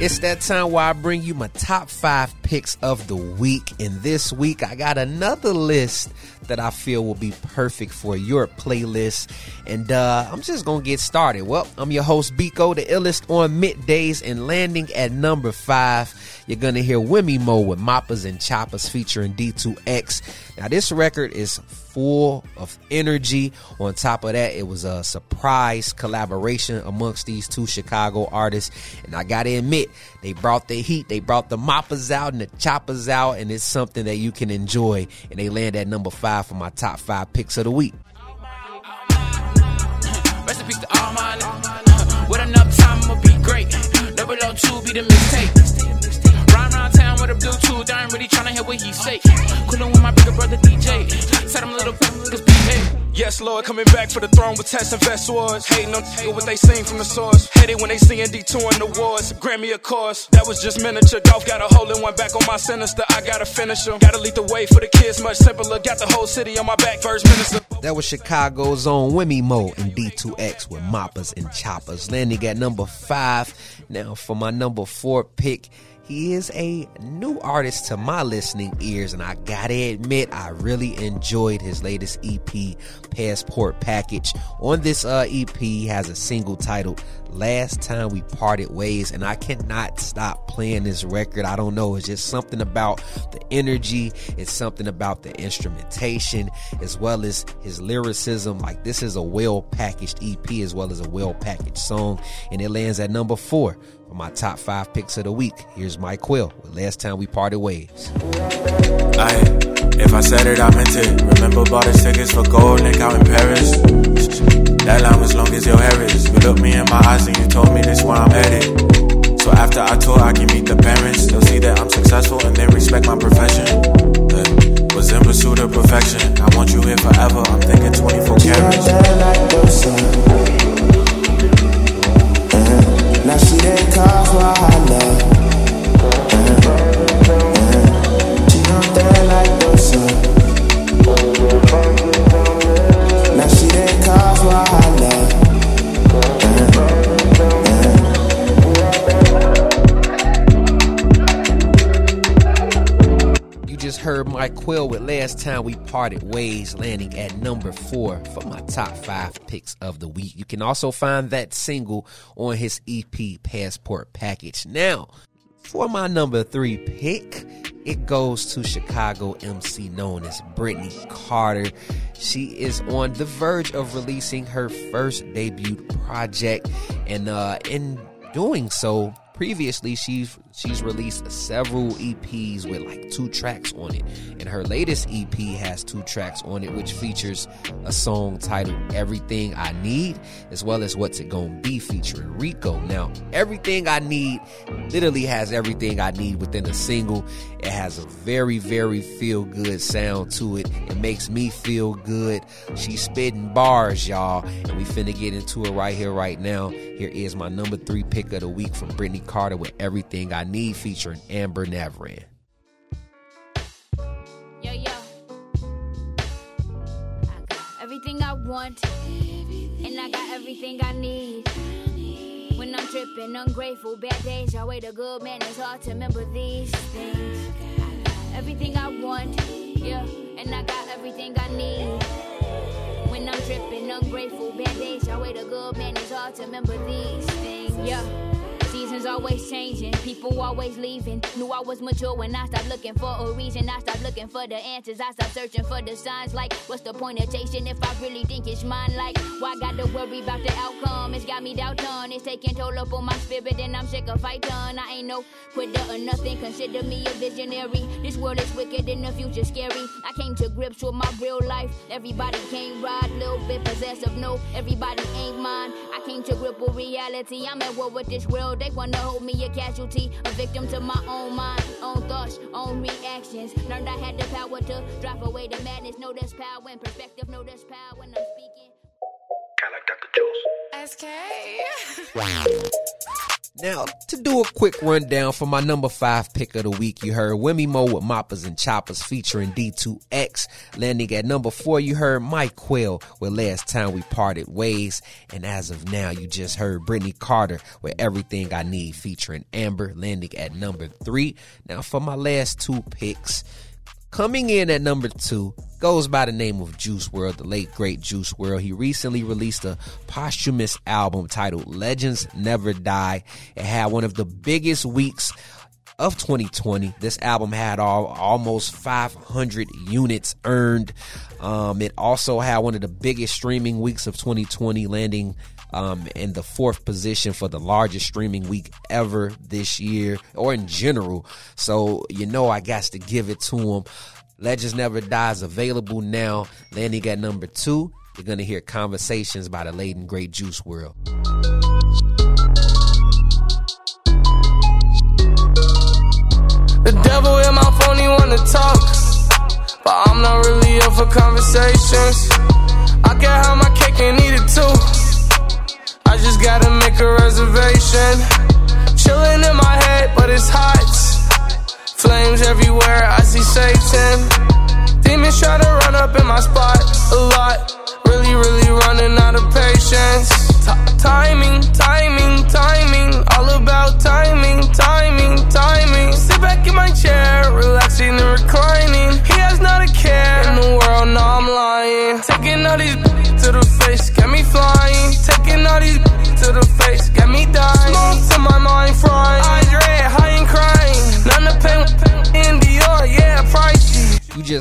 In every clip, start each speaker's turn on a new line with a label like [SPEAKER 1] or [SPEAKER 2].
[SPEAKER 1] It's that time where I bring you my top five picks of the week. And this week, I got another list that I feel will be perfect for your playlist. And uh, I'm just going to get started. Well, I'm your host, Biko, the illest on middays, and landing at number five. You're going to hear Wimmy Mo with Moppas and Choppers featuring D2X. Now, this record is full of energy. On top of that, it was a surprise collaboration amongst these two Chicago artists. And I gotta admit, they brought the heat, they brought the moppas out the choppers out, and it's something that you can enjoy. And they land at number five for my top five picks of the week. Be the. Rhyme around town with a Bluetooth, I ain't really trying to hear what he say. Coolin' with my bigger brother DJ. Said I'm little niggas behave. Yes, Lord, coming back for the throne with tests and vest wars. Hating on what they sing from the source. Hate it when they seeing D2 in the wars. Grammy, of course. That was just miniature. Golf got a hole in one back on my sinister. I gotta finish them. Gotta lead the way for the kids, much simpler. Got the whole city on my back, first minister. That was Chicago's own Wimmy Mo and D2X with Moppas and Choppers. Landing at number five. Now, for my number four pick. He is a new artist to my listening ears, and I gotta admit, I really enjoyed his latest EP, Passport Package. On this uh, EP, he has a single titled Last Time We Parted Ways, and I cannot stop playing this record. I don't know, it's just something about the energy, it's something about the instrumentation, as well as his lyricism. Like, this is a well packaged EP as well as a well packaged song, and it lands at number four my top five picks of the week. Here's Mike Quill with Last Time We Parted Ways.
[SPEAKER 2] Aye, if I said it, I meant it. Remember, bought the tickets for GoldLink out in Paris. That line was long as your hair is. You looked me in my eyes and you told me this where I'm headed. So after I tour, I can meet the parents. They'll see that I'm successful and they respect my profession. Uh, was in pursuit of perfection. I want you here forever. I'm thinking 24 carats.
[SPEAKER 1] Heard Quill with Last Time We Parted Ways landing at number four for my top five picks of the week. You can also find that single on his EP Passport Package. Now, for my number three pick, it goes to Chicago MC known as Brittany Carter. She is on the verge of releasing her first debut project, and uh, in doing so, previously she's she's released several EPs with like two tracks on it. And her latest EP has two tracks on it, which features a song titled Everything I Need, as well as What's It Gonna Be featuring Rico. Now, Everything I Need literally has everything I need within a single. It has a very, very feel good sound to it. It makes me feel good. She's spitting bars, y'all. And we finna get into it right here, right now. Here is my number three pick of the week from Brittany Carter with Everything I Need featuring Amber Navran.
[SPEAKER 3] Yo, yo. I got everything I want, and I got everything I need. When I'm tripping, ungrateful, bad days, I wait a good man. It's hard to remember these things. I everything I want, yeah, and I got everything I need. When I'm tripping, ungrateful, bad days, I wait a good man. It's hard to remember these things, yeah. Seasons always changing, people always leaving. Knew I was mature when I stopped looking for a reason. I stopped looking for the answers. I stopped searching for the signs. Like, what's the point of chasing if I really think it's mine? Like, why got to worry about the outcome? It's got me doubting. It's taking toll up on my spirit, and I'm sick of fighting. I ain't no quitter or nothing. Consider me a visionary. This world is wicked and the future scary. I came to grips with my real life. Everybody can't ride, little bit possessive. No, everybody ain't mine. I came to grip with reality. I'm at war with this world. They wanna hold me a casualty, a victim to my own mind, own thoughts, own reactions. Learned I had the power to drop away the madness. Know there's power in perspective, know there's power when I'm speaking.
[SPEAKER 1] Kinda like Dr. Jules. SK. Now, to do a quick rundown for my number five pick of the week, you heard Wimmy Mo with Moppers and Choppers featuring D2X. Landing at number four, you heard Mike Quill with Last Time We Parted Ways. And as of now, you just heard Brittany Carter with Everything I Need featuring Amber, landing at number three. Now, for my last two picks, Coming in at number two goes by the name of Juice WRLD, the late great Juice WRLD. He recently released a posthumous album titled Legends Never Die. It had one of the biggest weeks of 2020. This album had all, almost 500 units earned. Um, it also had one of the biggest streaming weeks of 2020, landing um, in the fourth position for the largest streaming week ever this year or in general. So, you know, I got to give it to him. Legends Never Dies available now. Landing at number two. You're going to hear conversations by the late and great Juice WRLD.
[SPEAKER 4] The devil in my phone, he wanna talk. But I'm not really up for conversations. I can't have my reservation. Chilling in my head, but it's hot. Flames everywhere, I see Satan. Demons try to run up in my spot a lot. Really, really running out of patience. T- timing,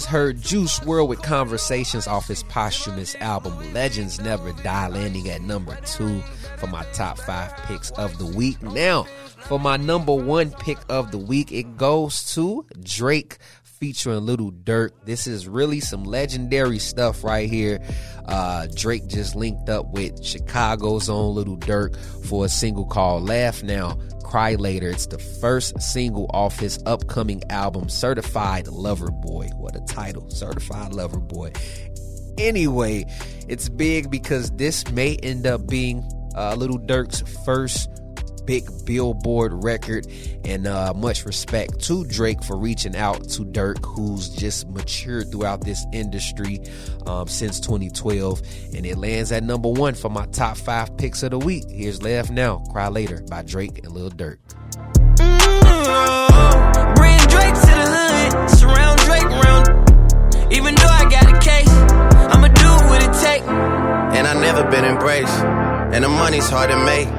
[SPEAKER 1] heard Juice WRLD with Conversations off his posthumous album Legends Never Die, landing at number two for my top five picks of the week. Now, for my number one pick of the week, it goes to Drake featuring Little Durk. This is really some legendary stuff right here. Uh, Drake just linked up with Chicago's own Little Durk for a single called Laugh Now, Cry Later. It's the first single off his upcoming album, Certified Lover Boy. What a title, Certified Lover Boy. Anyway, it's big because this may end up being uh, Little Durk's first big billboard record and uh, much respect to drake for reaching out to Durk who's just matured throughout this industry um, since 2012 and it lands at number one for my top five picks of the week here's laugh now cry later by drake and lil durk
[SPEAKER 5] Mm, Bring Drake to the hood, surround Drake around. Even though I got a case, I'ma do what it take.
[SPEAKER 6] And I never been embraced. And the money's hard to make.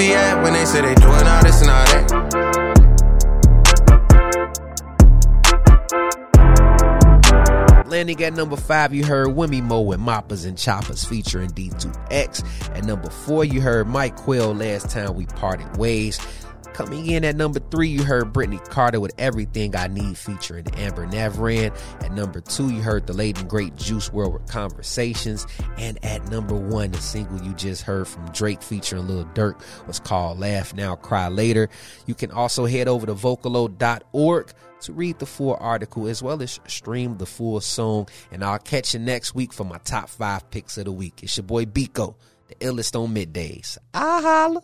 [SPEAKER 6] Be at when they say they doing all this and all that?
[SPEAKER 1] Landing at number five, you heard Wimmy Mo with Moppers and Choppers featuring D2X. At number four, you heard Mike Quill, Last Time We Parted Ways. Coming in at number three, you heard Brittany Carter with Everything I Need featuring Amber Navran. At number two, you heard the late and great Juice WRLD with Conversations. And at number one, the single you just heard from Drake featuring Lil Durk was called Laugh Now, Cry Later. You can also head over to Vocalo.org to read the full article as well as stream the full song. And I'll catch you next week for my top five picks of the week. It's your boy Biko, the illest on middays. I holla.